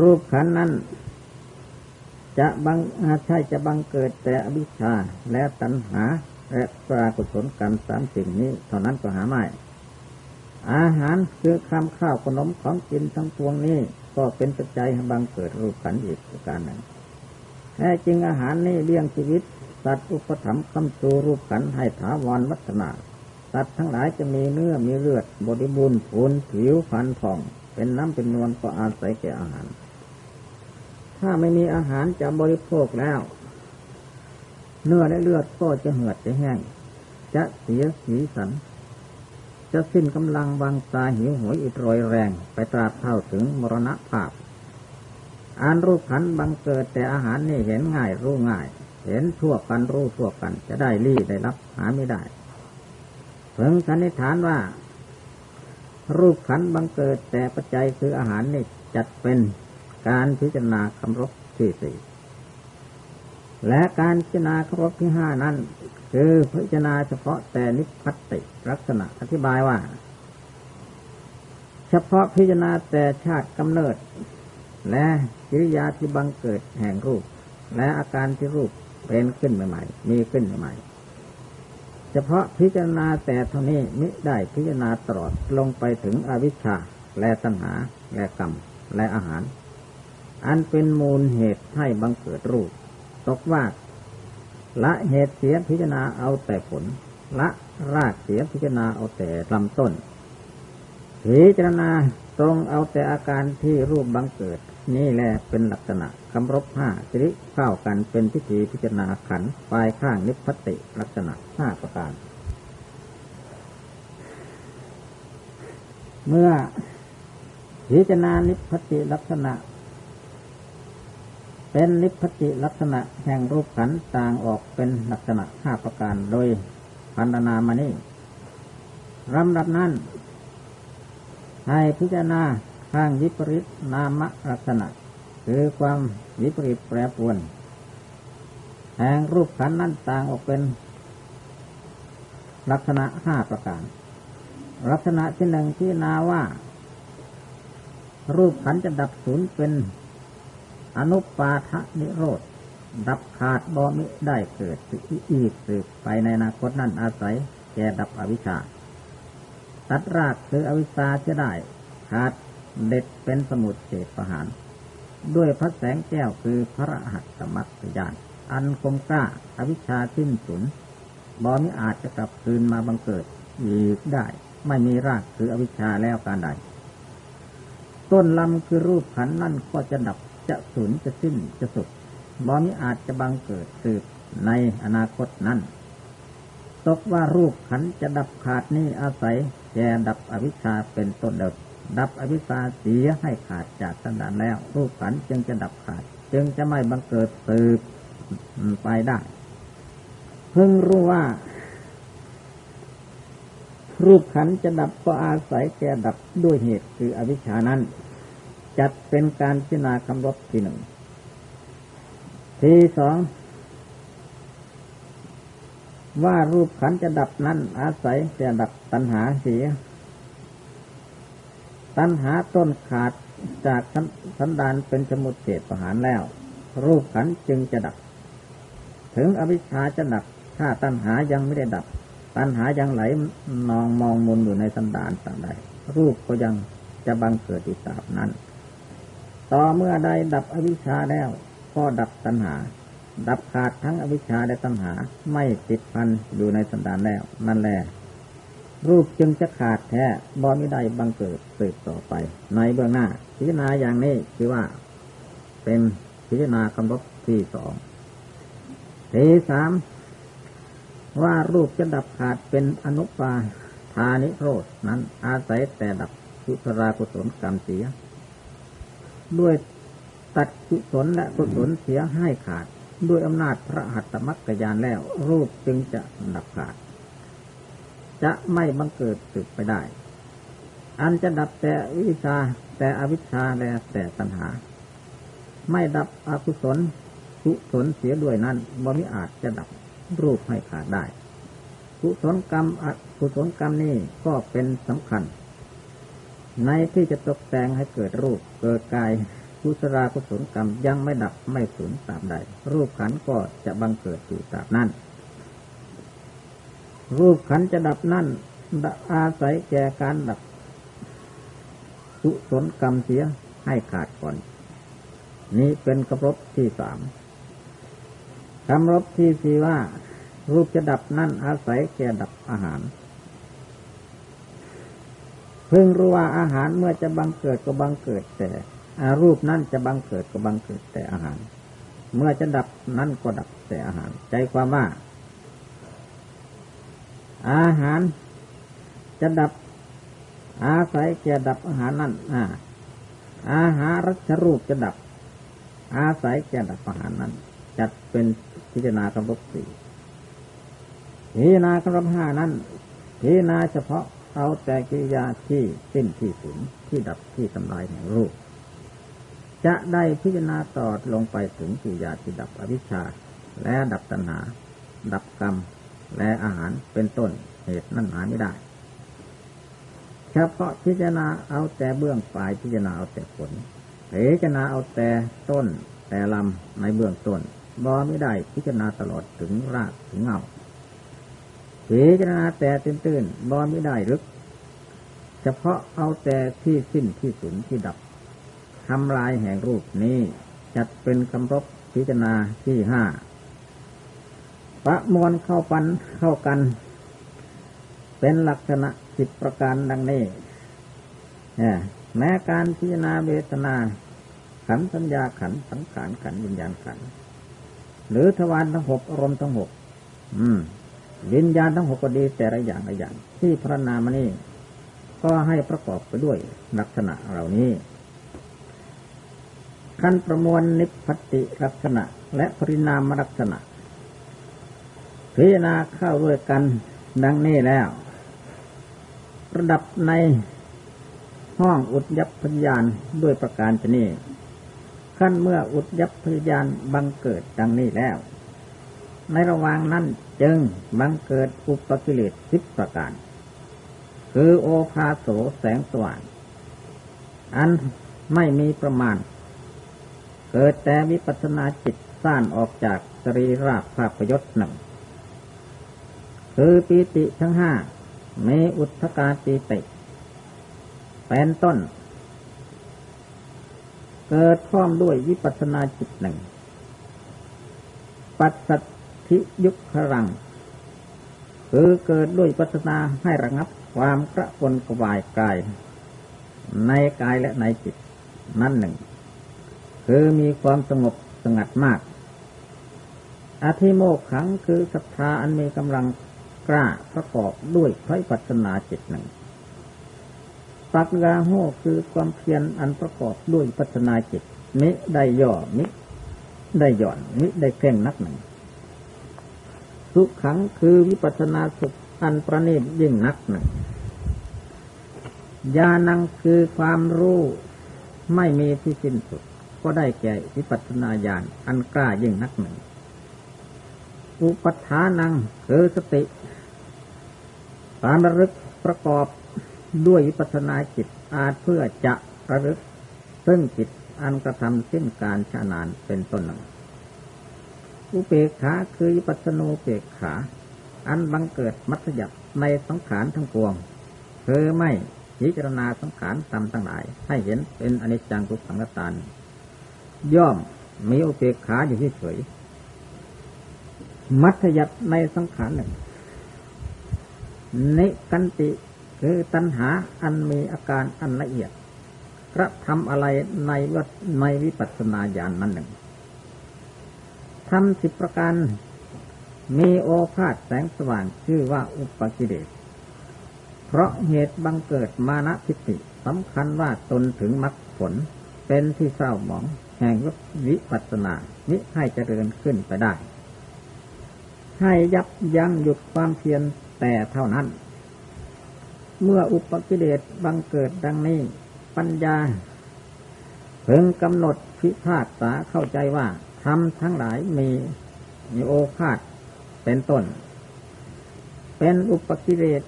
รูปขันนั้น จะบังอาใช่จะบังเกิดแต่อวิชชาและตัณหา และปรากุศลกรรมสามสิ่งนี้ เท่านั้นก็หาไม่ อาหารคือคำข้าวขนมของกินทั้งปวงนี้ ก็เป็นปัจจัยให้บังเกิดรูปขันอีกประการหนึ่งแท้จริงอาหารนี้เลี้ยงชีวิต สัตว์อุปถัมภ์คำจูรูปขันให้ถาวรวัฒนาสัตว์ทั้งหลายจะมีเนื้อมีเลือด บริบูรณ์ผุนผิวพันผ่อง เป็นน้ำเป็นนวลก็อาศัยแก่อาหาร ถ้าไม่มีอาหารจะบริโภคแล้ว เนื้อและเลือดก็จะเหือดจะแห้ง จะเสียสีสัน จะสิ้นกำลังวางตาหิวโหยอิดโรยแรงไปตราบเท่าถึงมรณะภาพอานรูปขันบังเกิดแต่อาหารนี่เห็นง่ายรู้ง่าย เห็นทั่วกันรู้ทั่วกัน จะได้รีได้รับหาไม่ได้เพิ่งสันนิษฐานว่า รูปขันบังเกิดแต่ปัจจัยคืออาหารนี่จัดเป็นการพิจารณาคำรบที่สี่และการพิจารณาคำรบที่ห้านั้น คือพิจารณาเฉพาะแต่นิพพัติลักษณะอธิบายว่า เฉพาะพิจารณาแต่ชาติกำเนิด และกิริยาที่บังเกิดแห่งรูป และอาการที่รูปเป็นขึ้นใหม่ๆมีขึ้นใหม่ เฉพาะพิจารณาแต่เท่านี้มิได้พิจารณาตลอดลงไปถึงอวิชชา และตัณหา และกรรม และอาหาร อันเป็นมูลเหตุให้บังเกิดรูป ตกว่าละเหตุเสียพิจารณาเอาแต่ผล ละรากเสียพิจารณาเอาแต่ลำต้น พิจารณาตรงเอาแต่อาการที่รูปบังเกิด นี่แหละเป็นลักษณะ คำรบห้าสิริเข้ากันเป็นพิธีพิจารณาขันธ์ฝ่ายข้างนิพพัตติลักษณะห้าประการ เมื่อพิจารณานิพพัตติลักษณะ เป็นนิพพัตติลักษณะแห่งรูปขันธ์ต่างออกเป็นลักษณะห้าประการโดยพรรณนามานี้ลำดับนั้นให้พิจารณาข้างวิปริตนามลักษณะ คือความวิปริตแปรปรวน แห่งรูปขันนั้นต่างออกเป็น ลักษณะห้าประการ ลักษณะที่หนึ่งที่นาว่า รูปขันจะดับสูญเป็น อนุปาทนิโรธ ดับขาดบอมิได้เกิดอีกสืบไปในอนาคตนั้นอาศัยแก่ดับอวิชชาตัดรากคืออวิชชาจะได้ขาดเด็ดเป็นสมุดเศษประหาร ด้วยพระแสงแก้วคือพระหัสมัตยาน อันคมกล้าอวิชชาสิ้นสุนบอมิอาจจะกลับคืนมาบังเกิดอีกได้ ไม่มีรากคืออวิชชาแล้วการใด ต้นลำคือรูปขันนั่นก็จะดับจะสูญจะสิ้นจะสุดบอมิอาจจะบังเกิดสืบในอนาคตนั้นตกว่ารูปขันจะดับขาดนี้อาศัยแก่ดับอวิชชาเป็นต้นเดิม ดับอวิชชาเสียให้ขาดจากสันดานแล้วรูปขันจึงจะดับขาด จึงจะไม่บังเกิดสืบไปได้เพิ่งรู้ว่า รูปขันจะดับก็อาศัยแก่ดับด้วยเหตุคืออวิชชานั้น จัดเป็นการพิจารณาคำรบที่หนึ่งที่สองว่ารูปขันจะดับนั้นอาศัยแต่ดับตัณหาเสีย ตัณหาต้นขาดจากสันดานเป็นสมุทเฉดประหารแล้ว รูปขันจึงจะดับ ถึงอวิชชาจะดับ ถ้าตัณหายังไม่ได้ดับ ตัณหายังไหลนองมองมุนอยู่ในสันดานต่างใดรูปก็ยังจะบังเกิดอีกตราบนั้น ต่อเมื่อใดดับอวิชชาแล้ว ก็ดับตัณหา ดับขาดทั้งอวิชชาและตัณหาไม่ติดพันอยู่ในสันดานแล้ว นั่นแหละ รูปจึงจะขาดแท้บอมิได้บังเกิดสืบต่อไป ในเบื้องหน้า พิจารณาอย่างนี้คือว่า เป็นพิจารณากำหนดที่สองที่สามว่ารูปจะดับขาดเป็นอนุปาทานิโรธนั้นอาศัยแต่ดับกุศลกุศลกรรมเสีย ด้วยตัดกุศลและกุศลเสียให้ขาด ด้วยอำนาจพระหัตถมัคกยานแล้ว รูปจึงจะดับขาด จะไม่บังเกิดสืบไปได้ อันจะดับแต่วิชาแต่อวิชชาและแต่ตัณหา ไม่ดับอกุศลกุศลเสียด้วยนั้นบ่มิอาจจะดับรูปให้ขาดได้กุศลกรรมอกุศลกรรมนี่ก็เป็นสำคัญ ในที่จะตกแต่งให้เกิดรูปเกิดกายกุศลากุศลกรรมยังไม่ดับไม่สูญตามใด รูปขันก็จะบังเกิดอยู่ตาบนั้น รูปขันจะดับนั่นอาศัยแก่การดับกุศลกรรมเสียให้ขาดก่อน นี้เป็นกระรบที่สามกำรบที่สี่ว่า รูปจะดับนั่นอาศัยแก่ดับอาหารเพิ่งรู้ว่าอาหารเมื่อจะบังเกิดก็บังเกิดแต่อรูปนั่นจะบังเกิดก็บังเกิดแต่อาหาร เมื่อจะดับนั่นก็ดับแต่อาหาร ใจความว่า อาหารจะดับ อาศัยแก่ดับอาหารนั่นอ่าอาหารรัชรูปจะดับ อาศัยแก่ดับอาหารนั้น จัดเป็นพิจารณากำลังสี่พิจารณากำลังห้านั้น พิจารณาเฉพาะเอาแต่กิริยาที่สิ้นที่สุดที่ดับที่ทำลายแห่งรูป จะได้พิจารณาต่อลงไปถึงกิริยาที่ดับอวิชชา และดับตัณหา ดับกรรม และอาหารเป็นต้นเหตุนั่นหาไม่ได้เฉพาะพิจารณาเอาแต่เบื้องปลายพิจารณาเอาแต่ผลพิจารณาเอาแต่ต้นแต่ลำในเบื้องต้นบอไม่ได้พิจารณาตลอดถึงรากถึงเงาพิจารณาแต่ตื้นๆบอไม่ได้ลึก เฉพาะเอาแต่ที่สิ้นที่สุดที่ดับทำลายแห่งรูปนี้จัดเป็นคำรบพิจารณาที่ห้า ประมวลเข้าปันเข้ากัน เป็นลักษณะสิบประการดังนี้แม้การพิจารณาเวทนา ขันสัญญาขันสังขารขันวิญญาณขัน หรือทวารทั้งหกอารมณ์ทั้งหกวิญญาณทั้งหกก็ดีแต่ละอย่างละอย่าง ที่พระนามนี่ก็ให้ประกอบไปด้วยลักษณะเหล่านี้ขั้นประมวลนิพพติลักษณะและปรินามลักษณะ พิจารณาเข้าด้วยกัน ดังนี้แล้ว ระดับในห้องอุดยับพยานด้วยประการชนี้ขั้นเมื่ออุดยับพยานบังเกิดดังนี้แล้ว ในระหว่างนั้นจึงบังเกิดอุปกิเลสสิบประการ คือโอภาโสแสงสว่างอันไม่มีประมาณ เกิดแต่วิปัสนาจิตสร้างออกจากสรีราภาพยศหนึ่ง คือปีติทั้งห้าเมอุทกาปีติ เป็นต้น เกิดพร้อมด้วยวิปัสนาจิตหนึ่ง ปัสสัทธิยุคขรัง คือเกิดด้วยปัสนาให้ระงับความกระวนกระวายกาย ในกายและในจิต นั่นหนึ่ง คือมีความสงบสงัดมาก อธิโมกขังคือศรัทธาอันมีกำลัง กล้าประกอบด้วยพระปัสนาจิตหนึ่ง ปักกาโหคือความเพียรอันประกอบด้วยพัฒนาจิตมิได้ย่อมิได้หย่อนมิได้เข่งนักหนึ่ง สุขขังคือวิปัสนาสุขอันประณีตยิ่งนักหนึ่งญาณังคือความรู้ไม่มีที่สิ้นสุด ก็ได้แก่วิปัสนาญาณอันกล้ายิ่งนักหนึ่ง อุปัฏฐานังคือสติความระลึกประกอบด้วยวิปัสนาจิตอาจเพื่อจะระลึก ซึ่งจิตอันกระทำสิ้นการชานานเป็นต้นหนึ่งอุเปกขาคือวิปัสโนเปกขา อันบังเกิดมัธยัติในสังขารทั้งปวงคือไม่พิจารณาสังขารตามทั้งหลาย ให้เห็นเป็นอนิจจังทุกขังตานย่อมมีอุเปกขาอยู่ที่เฉย มัธยัติในสังขารหนึ่ง นิกันติคือตัณหาอันมีอาการอันละเอียดกระทำอะไรในวัดในวิปัสสนาญาณนนั้นหนึ่งทำสิบประการมีโอภาษแสงสว่างชื่อว่าอุปกิเลส เพราะเหตุบังเกิดมานะทิฏฐิสำคัญว่าตนถึงมรรคผลเป็นที่เศร้าหมองแห่งวิปัสสนานิให้เจริญขึ้นไปได้ ให้ยับยั้งหยุดความเพียรแต่เท่านั้น เมื่ออุปกิเลสบังเกิดดังนี้ ปัญญาเพิ่งกำหนดพิพาทษาเข้าใจว่าทำทั้งหลายมีมีโอภาษเป็นต้น เป็นอุปกิเลส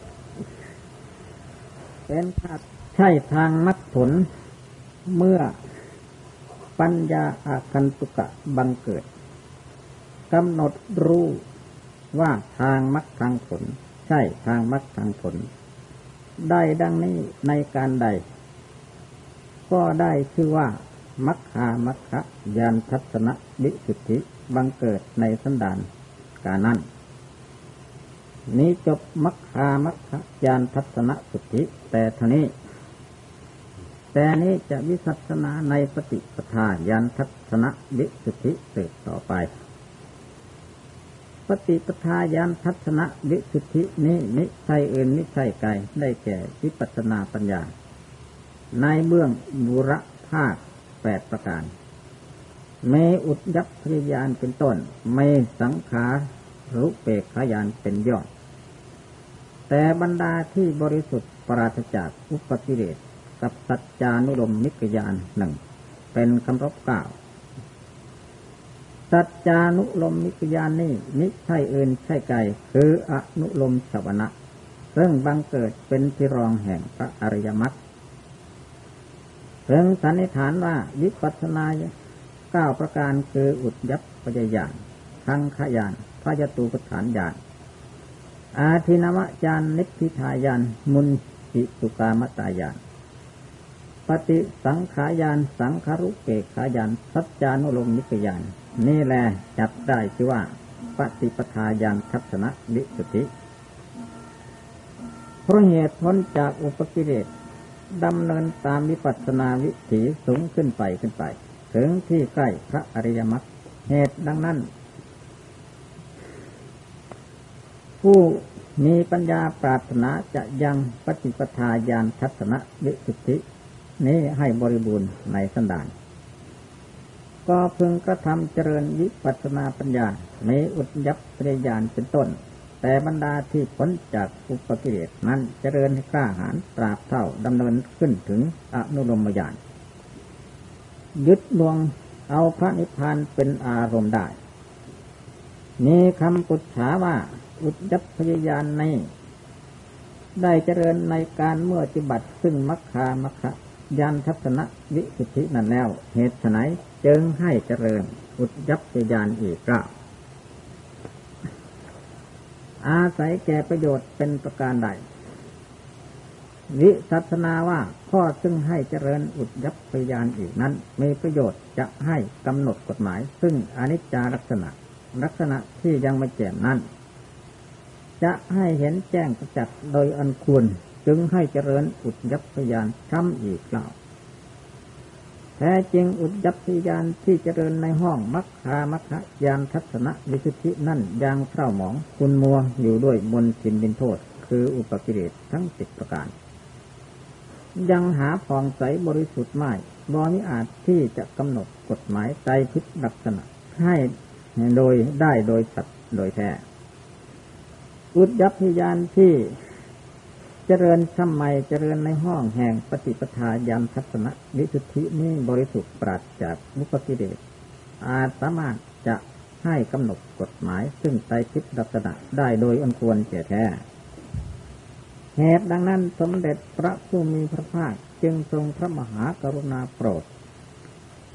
เป็นขาดใช่ทางมัดผล เมื่อปัญญาอาคันตุกะบังเกิดกำหนดรู้ ว่าทางมรรคทางผล ใช่ทางมรรคทางผล ได้ดังนี้ในการใด ก็ได้ชื่อว่ามัคคามัคคะยานทัศนวิสุทธิบังเกิดในสันดานกานั้น นี้จบมัคคามัคคะยานทัศนสุทธิ แต่เท่านี้ แต่นี้จะวิสัชนาในปฏิปทาญาณทัศนวิสุทธิเติบต่อไป ปฏิปทาญาณทัศนวิสุทธินี้นิใช่อื่นนิใช่ไกลได้แก่วิปัสนาปัญญา ในเบื้องบุรภาคแปดประการเมอุดยับพยานเป็นต้น เมสังขารุเปกขยานเป็นยอด แต่บรรดาที่บริสุทธิ์ปราศจากอุปกิเลสกับสัจจานุรมนิกยานหนึ่งเป็นคำรบเก้าว สัจจานุลมนิกยานนี่นิใช่อื่นใช่ไกลคืออนุลมสวนะซึ่งบังเกิดเป็นที่รองแห่งพระอริยมรรคเพิ่งสันนิฐานว่าวิปัสสนาเก้าประการคืออุดยับปัญญาทังขยานพยตูปฐานญาณอาทินวจานนิพพิทายานมุนจิสุกามตายานปฏิสังขายานสังขารุเกขายานสัจจานุลมนิกยาน นี่แหละจับได้ชื่อว่า ปฏิปทายานทัศนวิสุทธิเพราะเหตุพ้นจากอุปกิเลสดำเนินตามวิปัสสนาวิถีสูงขึ้นไปขึ้นไป ถึงที่ใกล้พระอริยมรรคเหตุดังนั้น ผู้มีปัญญาปรารถนาจะยังปฏิปทาญาณทัศนวิสุทธิ นี้ให้บริบูรณ์ในสันดาน ก็พึงกระทำเจริญวิปัสนาปัญญามีอุดยับปริยานเป็นต้น แต่บรรดาที่พ้นจากอุปกิเลสนั้นเจริญให้กล้าหาญตราบเท่าดำเนินขึ้นถึงอนุรมยานยึดดวงเอาพระนิพพานเป็นอารมณ์ได้ มีคำปุจฉาว่าอุจยัพยายานใน ได้เจริญในการเมื่อจิบัติซึ่งมัคคามัคค ยานทัศนวิสุทธินั่นแล้ว เหตุไฉนจึงให้เจริญอุจยัพยายานอีกกล่าวอาศัยแก่ประโยชน์เป็นประการใด วิสัชนาว่าข้อซึ่งให้เจริญอุดยับพยานอีกนั้น มีประโยชน์จะให้กำหนดกฎหมาย ซึ่งอนิจจาลักษณะ ลักษณะที่ยังไม่แจ่มนั้น จะให้เห็นแจ้งประจักษ์โดยอันควร จึงให้เจริญอุดยับพยานช้ำอีกเล่าแท้จริงอุดยับพยานที่เจริญในห้องมัคคามัคคยานทัศนะวิสุทธินั่นยังเท่าหมองคุณมัวอยู่ด้วยบนสินดินโทษ คืออุปกิเลสทั้งสิบประการ ยังหาฟองใสบริสุทธิ์ไม่บอมิอาจที่จะกำหนดกฎหมายใจพิษลักษณะให้โดยได้โดยสัตว์โดยแท้อุดยับพยานที่ เจริญสมัยเจริญในห้องแห่งปฏิปทาญาณทัศนวิสุทธินี้บริสุทธิ์ปราศจากมุปกิเลสอาจสามารถจะให้กำหนดกฎหมายซึ่งไตคิดลักษณะได้โดยอันควรแก่แท้เหตุดังนั้นสมเด็จพระผู้มีพระภาคจึงทรงพระมหากรุณาโปรด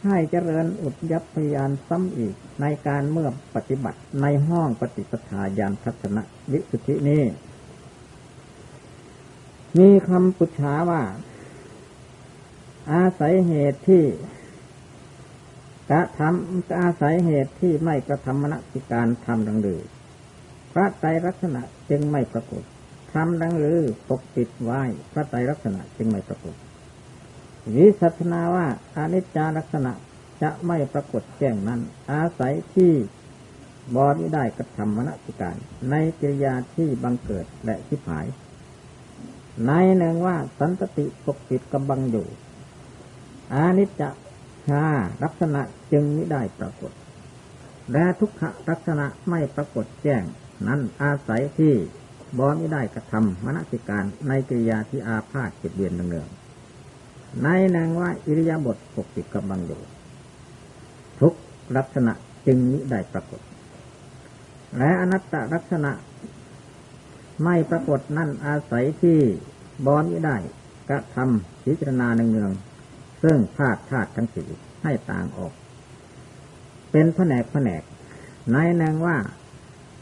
ให้เจริญอุดยับพยานซ้ำอีกในการเมื่อปฏิบัติในห้องปฏิปทาญาณทัศนวิสุทธินี้ มีคำปุจฉาว่า อาศัยเหตุที่กระทำอาศัยเหตุที่ไม่กระทำมณสิการทำดังลือพระไตรลักษณะจึงไม่ปรากฏทำดังลือปกปิดไว้ พระไตรลักษณะจึงไม่ปรากฏวิสัชนาว่าอนิจจาลักษณะจะไม่ปรากฏแจ้งนั้น อาศัยที่บอดได้กระทำมณสิการ ในกิริยาที่บังเกิดและทิพหาย ในหนึ่งว่าสันตติปกปิดกำบังอยู่ อานิจจชาลักษณะจึงไม่ได้ปรากฏ และทุกขลักษณะไม่ปรากฏแจ้ง นั้นอาศัยที่บอไม่ได้กระทำมณสิการในกิริยาที่อาพาธเจ็ดเวียนเนืองในนางว่าอิริยาบถปกปิดกำบังอยู่ทุกลักษณะจึงมิได้ปรากฏ และอนัตตลักษณะ ไม่ปรากฏนั่นอาศัยที่บอนไม่ได้กระทำพิจารณาเนืองๆซึ่งธาตุธาตุทั้งสี่ให้ต่างออก เป็นแผนกแผนกในแนงว่า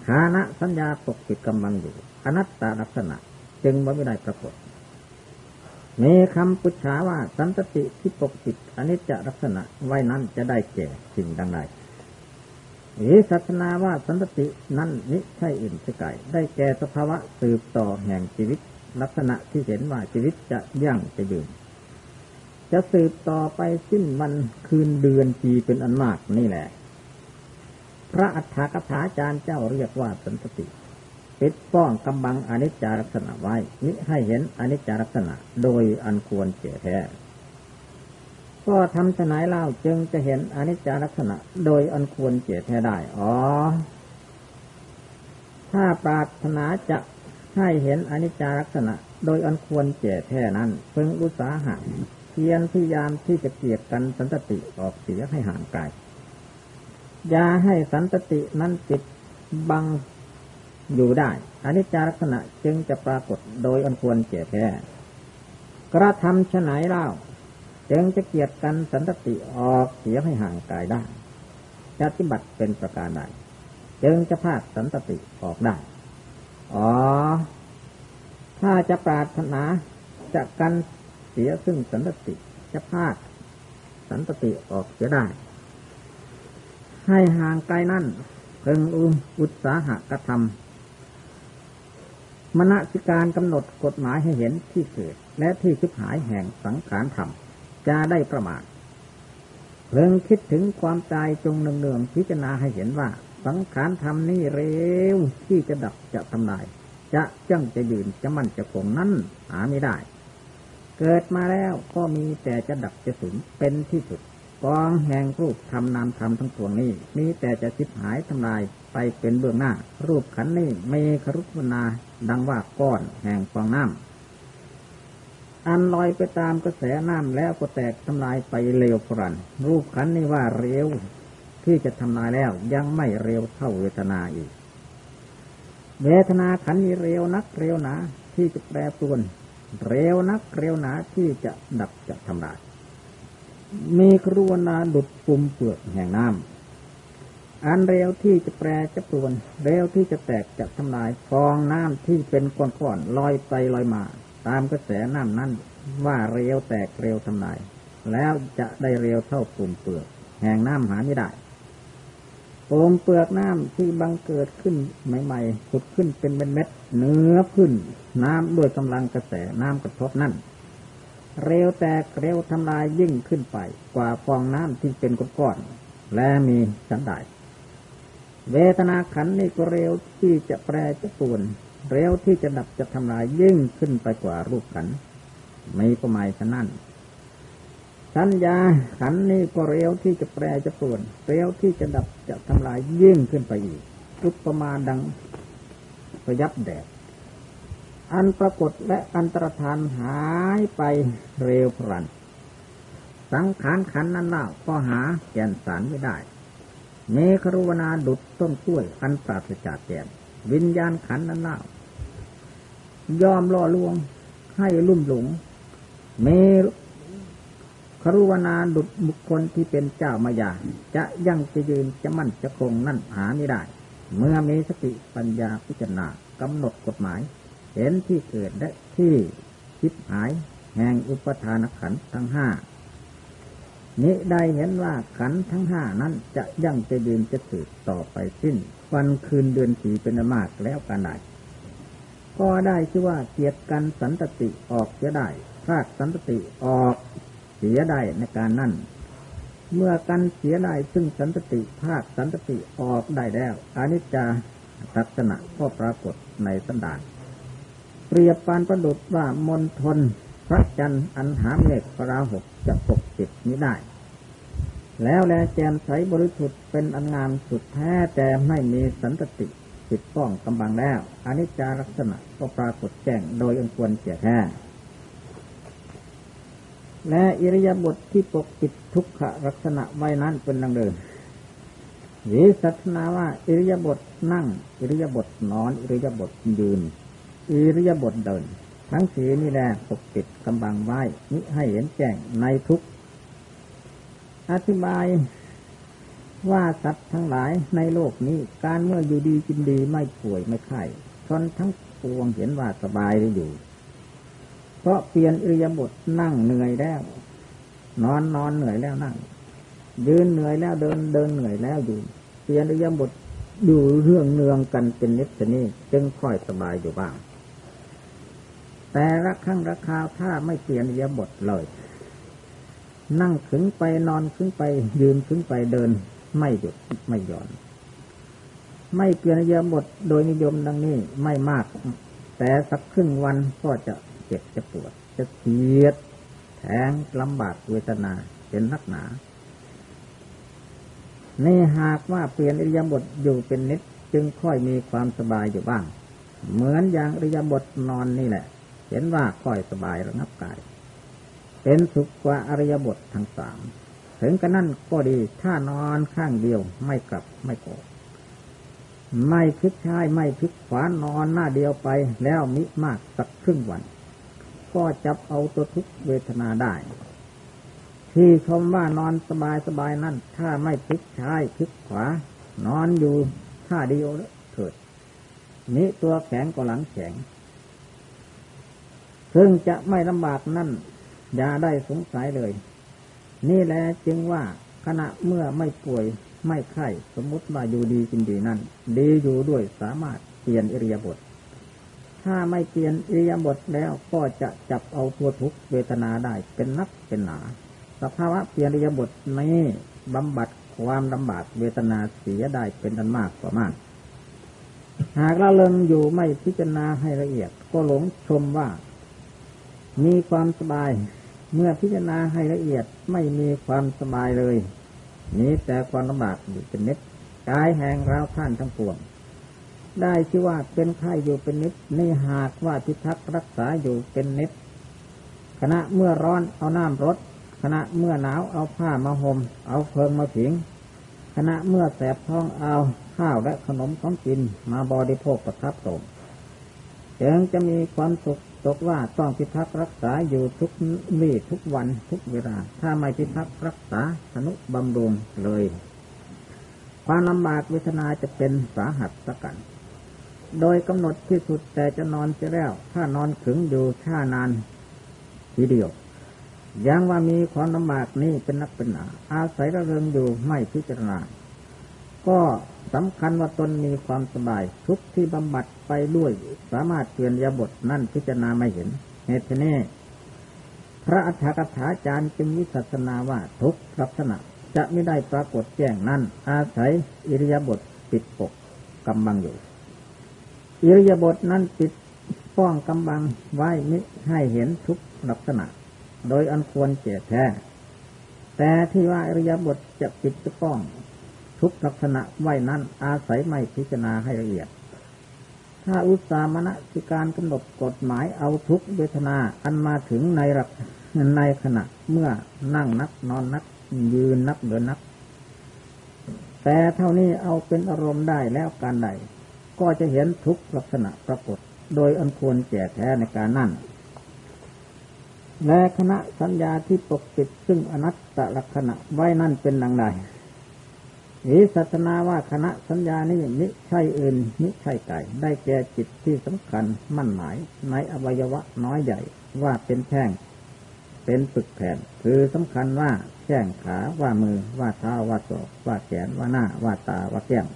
ฐานะสัญญาปกปิดกำลังอยู่ อนัตตลักษณะ จึงไม่ได้ปรากฏมีคำปุจฉาว่าสันตติที่ปกปิดอนิจจลักษณะไว้นั้นจะได้แก่สิ่งดังใด วิสัชนาว่าสันตินั้นนิใช่อื่นไกลได้แก่สภาวะสืบต่อแห่งชีวิต ลักษณะที่เห็นว่าชีวิตจะยั่งจะยืนจะสืบต่อไปสิ้นวันคืนเดือนปีเป็นอันมากนี่แหละ พระอัฏฐกถาจารย์เจ้าเรียกว่าสันติปิดป้องกำบังอนิจจาลักษณะไว้มิให้เห็นอนิจจาลักษณะโดยอันควรเจแท้ ก็ทำฉนายเล่าจึงจะเห็นอนิจจาลักษณะ โดยอันควรเจแท้ได้ อ๋อ ถ้าปรารถนาจะให้เห็นอนิจจาลักษณะ โดยอันควรเจแท้นั้นเพิ่งอุตสาหะเพียรพยายามที่จะเกียดกันสันตติออกเสียให้ห่างไกลอย่าให้สันตตินั้นปิดบังอยู่ได้อนิจจลักษณะจึงจะปรากฏโดยอันควรเกีแท้กระทำฉไหนเล่า จึงจะเกียดกันสันตติออกเสียให้ห่างกายได้จะปฏิบัติเป็นประการใดจึงจะพาดสันตติออกได้ อ๋อ ถ้าจะปรารถนาจะกันเสียซึ่งสันตติจะพาดสันตติออกเสียได้ ให้ห่างไกลนั่นเพิ่งอุตสาหะกระทำมณสิการกำหนดกฎหมายให้เห็นที่เกิดและที่ชิบหายแห่งสังขารธรรม จะได้ประมาทเพิ่งคิดถึงความตายจงเนืองๆพิจารณาให้เห็นว่า สังขารธรรมนี่เร็วที่จะดับจะทำลาย จะจังจะยืนจะมั่นจะคงนั้นหาไม่ได้ เกิดมาแล้วก็มีแต่จะดับจะสูญเป็นที่สุดกองแห่งรูปทำนามธรรมทั้งปวงนี้ มีแต่จะชิบหายทำลายไปเป็นเบื้องหน้า รูปขันนี้เมครุปนาดังว่าก้อนแห่งฟองน้ำ อันลอยไปตามกระแสน้ำแล้วก็แตกทำลายไปเร็วพรัน รูปขันนี้ว่าเร็วที่จะทำลายแล้วยังไม่เร็วเท่าเวทนาอีก เวทนาขันนี้เร็วนักเร็วหนาที่จะแปรปรวน เร็วนักเร็วหนาที่จะดับจะทำลาย มีครุวนาดุดปุ่มเปลือกแห่งน้ำอันเร็วที่จะแปรจะปรวน เร็วที่จะแตกจะทำลายฟองน้ำที่เป็นก้อนๆลอยไปลอยมา ตามกระแสน้ำนั้น ว่าเร็วแตกเร็วทำลาย แล้วจะได้เร็วเท่าปุ่มเปลือก แห่งน้ำหาไม่ได้ปุ่มเปลือกน้ำที่บังเกิดขึ้นใหม่ๆขุดขึ้นเป็นเม็ดเนื้อขึ้น น้ำด้วยกำลังกระแสน้ำกระทบนั่นเร็วแตกเร็วทำลายยิ่งขึ้นไป กว่าฟองน้ำที่เป็นก้อนๆและมีสันดายเวทนาขันนี่ก็เร็วที่จะแปรจะปวน เร็วที่จะดับจะทำลายยิ่งขึ้นไปกว่ารูปขันไม่ประมาณฉะนั้นสัญญาขันนี่ก็เร็วที่จะแปรจะปวนเร็วที่จะดับจะทำลายยิ่งขึ้นไปอีกอุปมาดังประยับแดดอันปรากฏและอันตรธานหายไปเร็วพลัน สังขารขันนั้นเล่าก็หาแก่นสารไม่ได้ เมครุวนาดุดต้นกล้วยอันปราศจากแก่น วิญญาณขันนั้นเล่า ยอมล่อลวง ให้ลุ่มหลงเมครุวนาดุดบุคคลที่เป็นเจ้ามายา จะยั่งจะยืนจะมั่นจะคงนั่นหาไม่ได้ เมื่อมีสติปัญญาพิจารณากำหนดกฎหมาย เห็นที่เกิดและที่คิดหาย แห่งอุปทานขันทั้งห้านี้ได้เห็นว่าขันทั้งห้านั้นจะยั่งจะยืนจะสืบต่อไปสิ้น วันคืนเดือนสีเป็นมากแล้วกันไหน ก็ได้ชื่อว่าเกียรติกันสันตติออกจะได้ภาคสันตติออกเสียได้ในการนั่น เมื่อกันเสียได้ซึ่งสันตติภาคสันตติออกได้แล้วอนิจจาลักษณะก็ปรากฏในสันดานเปรียบปานประดุดว่ามนทนพระจันทร์อันหามเมฆปราหกจะปกปิดนี้ได้ แล้วแลแจมใสบริสุทธิ์เป็นอันงามสุดแท้แต่ไม่มีสันตติ ปิดป้องกำบังแล้วอนิจจาลักษณะก็ปรากฏแจ้งโดยอันควรเสียแท้และอิริยาบถทที่ปกปิดทุกขลักษณะไว้นั้นเป็นดังเดิมวิสัชนาว่า อิริยาบถนั่ง อิริยาบถนอน อิริยาบถยืน อิริยาบถเดิน ทั้งสีนี่แหละปกปิดกำบังไว้นิให้เห็นแจ้งในทุก อธิบาย ว่าสัตว์ทั้งหลายในโลกนี้ การเมื่ออยู่ดีกินดีไม่ป่วยไม่ไข้ชนทั้งปวงเห็นว่าสบายได้อยู่ เพราะเปลี่ยนอิริยาบถนั่งเหนื่อยแล้ว นอนนอนเหนื่อยแล้วนั่ง ยืนเหนื่อยแล้วเดินเดินเหนื่อยแล้วอยู่ เปลี่ยนอิริยาบถอยู่เรื่องเนืองกันเป็นนิสนี้จึงค่อยสบายอยู่บ้าง แต่ละครั้งละคราวถ้าไม่เปลี่ยนอิริยาบถเลย นั่งขึงไปนอนขึงไปยืนขึงไปเดิน ไม่หยุดไม่หย่อน ไม่เปลี่ยนอิริยาบถโดยนิยมดังนี้ ไม่มาก แต่สักครึ่งวันก็จะเจ็บจะปวด จะเสียด แทงลำบากเวทนาเป็นนักหนา นี่หากว่าเปลี่ยนอิริยาบถอยู่เป็นนิด จึงค่อยมีความสบายอยู่บ้าง เหมือนอย่างอิริยาบถนอนนี่แหละ เห็นว่าค่อยสบายระงับกาย เป็นสุขกว่าอริยบททั้งสาม ถึงกระนั้นก็ดี ถ้านอนข้างเดียวไม่กลับไม่โกไม่พลิกช้ายไม่พลิกขวานอนหน้าเดียวไปแล้วมิมากสักครึ่งวัน ก็จับเอาตัวทุกเวทนาได้ ที่ชมว่านอนสบายสบายนั่น ถ้าไม่พลิกซ้ายพลิกขวา นอนอยู่ท่าเดียวเถิดนี้ตัวแข็งก็หลังแข็งซึ่งจะไม่ลำบากนั่นอย่าได้สงสัยเลย นี่แหละจึงว่าขณะเมื่อไม่ป่วยไม่ไข้สมมติว่าอยู่ดีกินดีนั่น ดีอยู่ด้วยสามารถเปลี่ยนอิริยาบถถ้าไม่เปลี่ยนอิริยาบถแล้วก็จะจับเอาตัวทุกเวทนาได้เป็นนักเป็นหนา สภาวะเปลี่ยนอิยบทนี้บำบัดความลำบากเวทนาเสียได้เป็นอันมากกว่ามาก หากเราเลิงอยู่ไม่พิจารณาให้ละเอียด ก็หลงชมว่า มีความสบาย เมื่อพิจารณาให้ละเอียดไม่มีความสบายเลยนี้แต่ความลำบากอยู่เป็นนิดกายแห่งเราท่านทั้งปวง ได้ชื่อว่าเป็นไข้อยู่เป็นนิดนี่หากว่าพิทักษ์รักษาอยู่เป็นนิดขณะเมื่อร้อนเอาน้ำรดขณะเมื่อหนาวเอาผ้ามาหม่มเอาเพลิงมาผิง ขณะเมื่อแสบท้องเอาข้าวและขนมของกินมาบริโภคประทับสมจึงจะมีความสุข ตกว่าต้องพิทักษ์รักษาอยู่ทุกวี่ทุกวันทุกเวลา ถ้าไม่พิทักษ์รักษาสนุบำรุงเลย ความลำบากเวทนาจะเป็นสาหัสสกัน โดยกำหนดที่สุดแต่จะนอนจะแล้ว ถ้านอนขึงอยู่ท่านานทีเดียวยังว่ามีความลำบากนี้เป็นนักเป็นหนาอาศัยระเริงอยู่ไม่พิจารณา ก็ สำคัญว่าตนมีความสบาย ทุกที่บำบัดไปด้วย สามารถเปลี่ยนยาบทนั่นพิจารณาไม่เห็นเหตุนี้พระอัฏฐกถาจารย์จึงวิสัชนาว่าทุกลักษณะจะไม่ได้ปรากฏแจ้งนั้น อาศัยอิริยาบถปิดปกกำบังอยู่ อิริยาบถนั้นปิดป้องกำบังไว้มิให้เห็นทุกลักษณะ โดยอันควรเจตแท้ แต่ที่ว่าอริยบทจะปิดจะป้อง ทุกลักษณะไว้นั้น อาศัยไม่พิจารณาให้ละเอียด ถ้าอุตสามณสิการกำหนดกฎหมายเอาทุกเวทนาอันมาถึงในรักในขณะเมื่อนั่งนักนอนนัก ยืนนักเดินนัก แต่เท่านี้เอาเป็นอารมณ์ได้แล้วการใด ก็จะเห็นทุกลักษณะปรากฏ โดยอันควรแก่แท้ในการนั่นและคณะสัญญาที่ปกปิดซึ่งอนัตตลักษณะไว้นั่นเป็นดังใด วิสัชนาว่าคณะสัญญานี้มิใช่อื่นมิใช่ไก่ได้แก่จิตที่สำคัญมั่นหมายในอวัยวะน้อยใหญ่ว่าเป็นแท่ง เป็นปึกแผ่นคือสำคัญว่าแข้งขาว่ามือว่าเท้าว่าศอกว่าแขนว่าหน้าว่าตาว่าแก้ม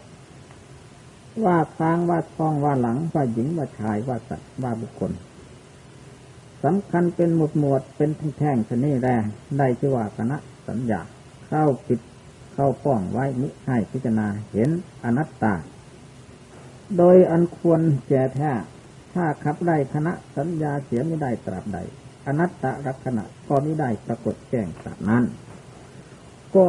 ว่าคางว่าท้องว่าหลังว่าหญิงว่าชายว่าสัตว์ว่าบุคคลสำคัญเป็นหมวดหมวดเป็นแท่งชนิดแรได้ชื่อว่าคณะสัญญา เข้าปิด เข้าป้องไว้มิให้พิจารณาเห็นอนัตตา โดยอันควรแก่แท้ถ้าขับได้คณะสัญญาเสียไม่ได้ตราบใด อนัตตลักษณะก็ไม่ได้ปรากฏแจ้งตราบนั้น ก็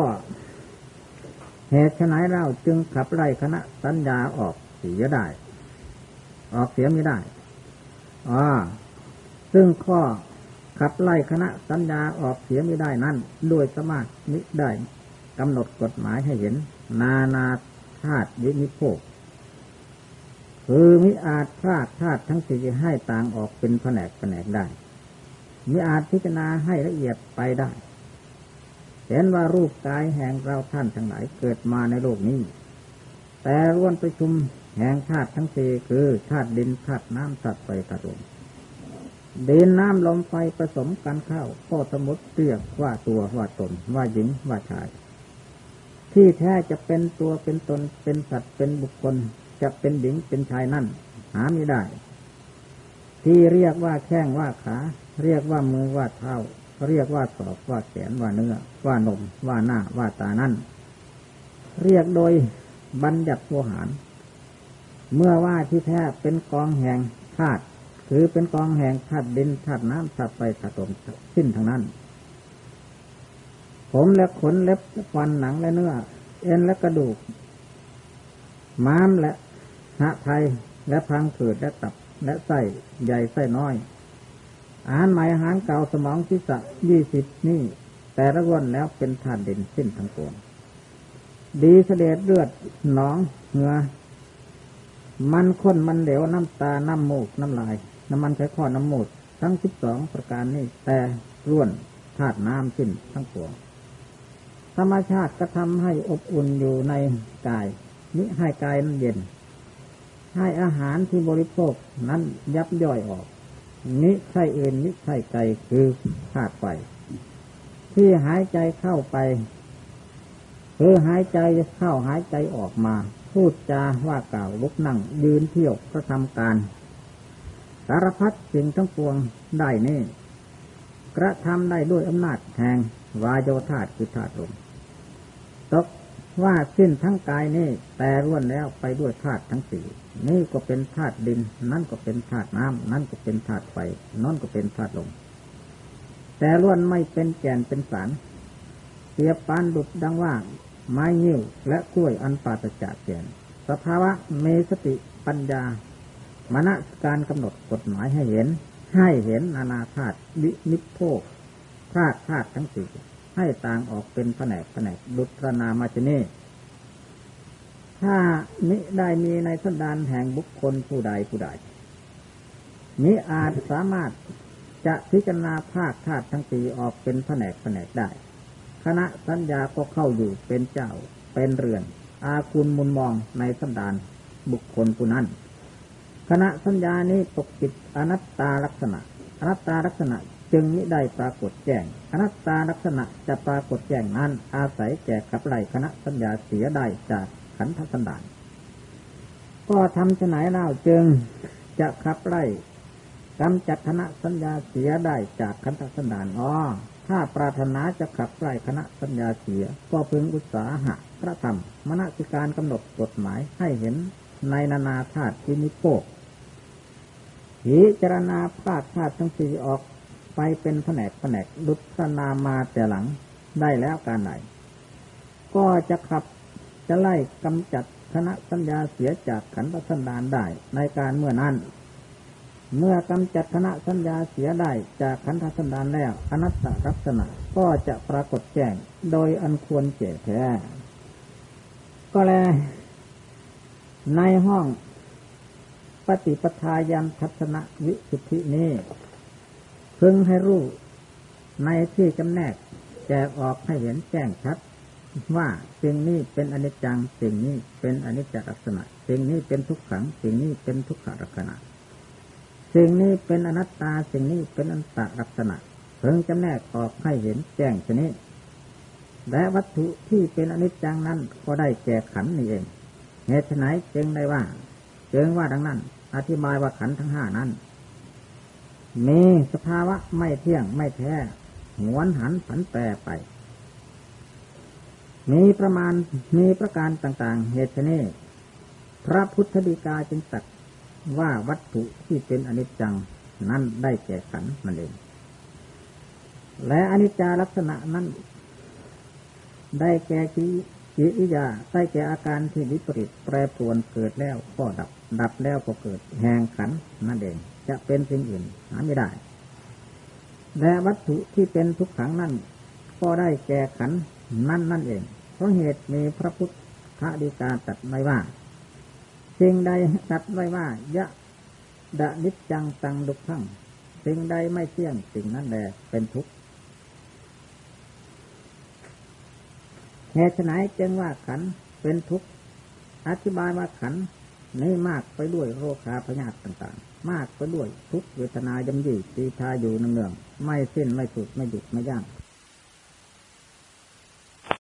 เหตุไนเราจึงขับไล่คณะสัญญาออกเสียได้ ออกเสียไม่ได้อ่าซึ่งข้อขับไล่คณะสัญญาออกเสียไม่ได้นั้นด้วยสมาธิมิได้ กำหนดกฎหมายให้เห็น นานาธาตุวินิโพกคือมิอาจพลาดธาตุทั้งสี่ให้ต่างออกเป็นแผนกแผนกได้มิอาจพิจารณาให้ละเอียดไปได้ เห็นว่ารูปกายแห่งเราท่านทั้งหลายเกิดมาในโลกนี้ แต่ร่วนประชุมแห่งธาตุทั้งสี่คือธาตุดินธาตุน้ำธาตุไฟธาตุลมดินน้ำลมไฟผสมกันเข้าก็สมมติเรียกว่าตัวว่าตนว่าหญิงว่าชาย ที่แท้จะเป็นตัวเป็นตนเป็นสัตว์เป็นบุคคล จะเป็นหญิงเป็นชายนั่น หาไม่ได้ ที่เรียกว่าแข้งว่าขา เรียกว่ามือว่าเท้าเรียกว่าศอกว่าแขนว่าเนื้อ ว่านม ว่าหน้า ว่าตานั่น เรียกโดยบัญญัติโวหาร เมื่อว่าที่แท้เป็นกองแห่งธาตุคือเป็นกองแห่งธาตุดินธาตุน้ำธาตุไฟธาตุลมสิ้นทั้งนั้น ผมและขนเล็บฟันหนังและเนื้อ เอ็นและกระดูก ม้ามและหะไทยและพังผืดและตับและไส้ใหญ่ไส้น้อย อาหารใหม่อาหารเก่าสมองทิศะยี่สิบนี่ แต่ละวันแล้วเป็นธาตุเดินสิ้นทั้งปวงดีเสด็จเลือดหนองเหงื่อมันข้นมันเหลวน้ำตา น้ำมูก น้ำลาย น้ำมันไขข้อน้ำมูดทั้งสิบสองประการนี้แต่ร่วนธาตุน้ำสิ้นทั้งปวง ธรรมชาติก็ทำให้อบอุ่นอยู่ในกายนิให้กายนั้นเย็น ให้อาหารที่บริโภคนั้นยับย่อยออกนิใช่อื่นนิใช่ใจคือธาตุไฟที่หายใจเข้าไป คือหายใจเข้าหายใจออกมา พูดจาว่ากล่าวลุกนั่ง ยืนเที่ยวกระทำการ สารพัดสิ่งทั้งปวงได้นี่กระทำได้ด้วยอำนาจแห่ง วายโยธาคือธาตุลมตกว่าสิ้นทั้งกายนี่แต่ร่วนแล้วไปด้วยธาตุทั้งสี่นี่ก็เป็นธาตุดิน นั่นก็เป็นธาตุน้ำนั่นก็เป็นธาตุไฟนั่นก็เป็นธาตุลมแต่ล้วนไม่เป็นแก่นเป็นสารเสียปานดุดดังว่า ไม้ยิ้วและกล้วยอันปาตจากแก่นสภาวะเมสติปัญญามณการกำหนดกฎหมายให้เห็น ให้เห็นนานาธาตุวินิพโพ ธาตุธาตุทั้งสี่ให้ต่างออกเป็นแผนกแผนกดุตรนามาจเนถ้านิได้มีในสันดานแห่งบุคคลผู้ใดผู้ใดนี้อาจสามารถจะพิจารณาภาคธาตุทั้งสี่ออกเป็นแผนกแผนกได้ คณะสัญญาก็เข้าอยู่เป็นเจ้าเป็นเรือน อาคุณมุนมองในสันดานบุคคลผู้นั้นคณะสัญญานี้ปกปิดอนัตตาลักษณะ อนัตตาลักษณะ จึงไม่ได้ปรากฏแจ้งอนัตตาลักษณะจะปรากฏแจ้งนั้น อาศัยแก่ขับไล่คณะสัญญาเสียได้จากขันธสันดานก็ทำฉไหนเล่าจึงจะขับไล่กำจัดคณะสัญญาเสียได้จากขันธสันดานอ๋อถ้าปรารถนาจะขับไล่คณะสัญญาเสีย ก็พึงอุตสาหะพระธรรมมณสิการกำหนดกฎหมายให้เห็นในนานาธาตุที่นิโปกพิจารณาภาคธาตุทั้งสี่ออก ไปเป็นแผนกแผนกดุษนามาแต่หลังได้แล้วการไหน ก็จะขับจะไล่กำจัดคณะสัญญาเสียจากขันธสันดานได้ในการเมื่อนั้น เมื่อกำจัดคณะสัญญาเสียได้จากขันธสันดานแล้วอนัตตลักษณะก็จะปรากฏแจ้งโดยอันควรเจแท้ก็แล ในห้องปฏิปทายันทัศนวิสุทธินี้ พึงให้รู้ ในที่จำแนกแจกออกให้เห็นแจ้งชัด ว่าสิ่งนี้เป็นอนิจจังสิ่งนี้เป็นอนิจจลักษณะ สิ่งนี้เป็นทุกขัง สิ่งนี้เป็นทุกขลักษณะ สิ่งนี้เป็นอนัตตาสิ่งนี้เป็นอนัตตลักษณะเพิ่งจำแนกออกให้เห็นแจ้งชนิดและวัตถุที่เป็นอนิจจังนั้นก็ได้แก่ขันนี่เองเหตุไหนจึงได้ว่า จึงว่าดังนั้น อธิบายว่าขันทั้งห้านั้น มีสภาวะไม่เที่ยงไม่แท้หวนหันผันแปรไป มีประมาณมีประการต่าง ๆ เหตุนี้พระพุทธดีกาจึงตัดว่าวัตถุที่เป็นอนิจจังนั้นได้แก่ขันมันเอง และอนิจจาลักษณะนั้น ได้แก่กิจิริยาได้แก่อาการที่วิปริตแปรปรวนเกิดแล้วก็ดับ ดับแล้วก็เกิดแห่งขันนั่นเอง จะเป็นสิ่งอื่นหาไม่ได้ และวัตถุที่เป็นทุกขังนั่นก็ได้แก่ขันนั่นนั่นเอง เพราะเหตุมีพระพุทธดีกาตัดไว้ว่าสิ่งใดตัดไว้ว่ายะดะนิจจังตังดุขังสิ่งใดไม่เที่ยงสิ่งนั้นแหละเป็นทุกข์เหตุไหนจึงว่าขันเป็นทุกข์อธิบายว่าขันนี้มากไปด้วยโรคาพยาธิต่างๆ มากไปด้วยทุกเวทนายำยี่ตีทาอยู่เนืองๆไม่สิ้นไม่สุดไม่หยุดไม่ย่าง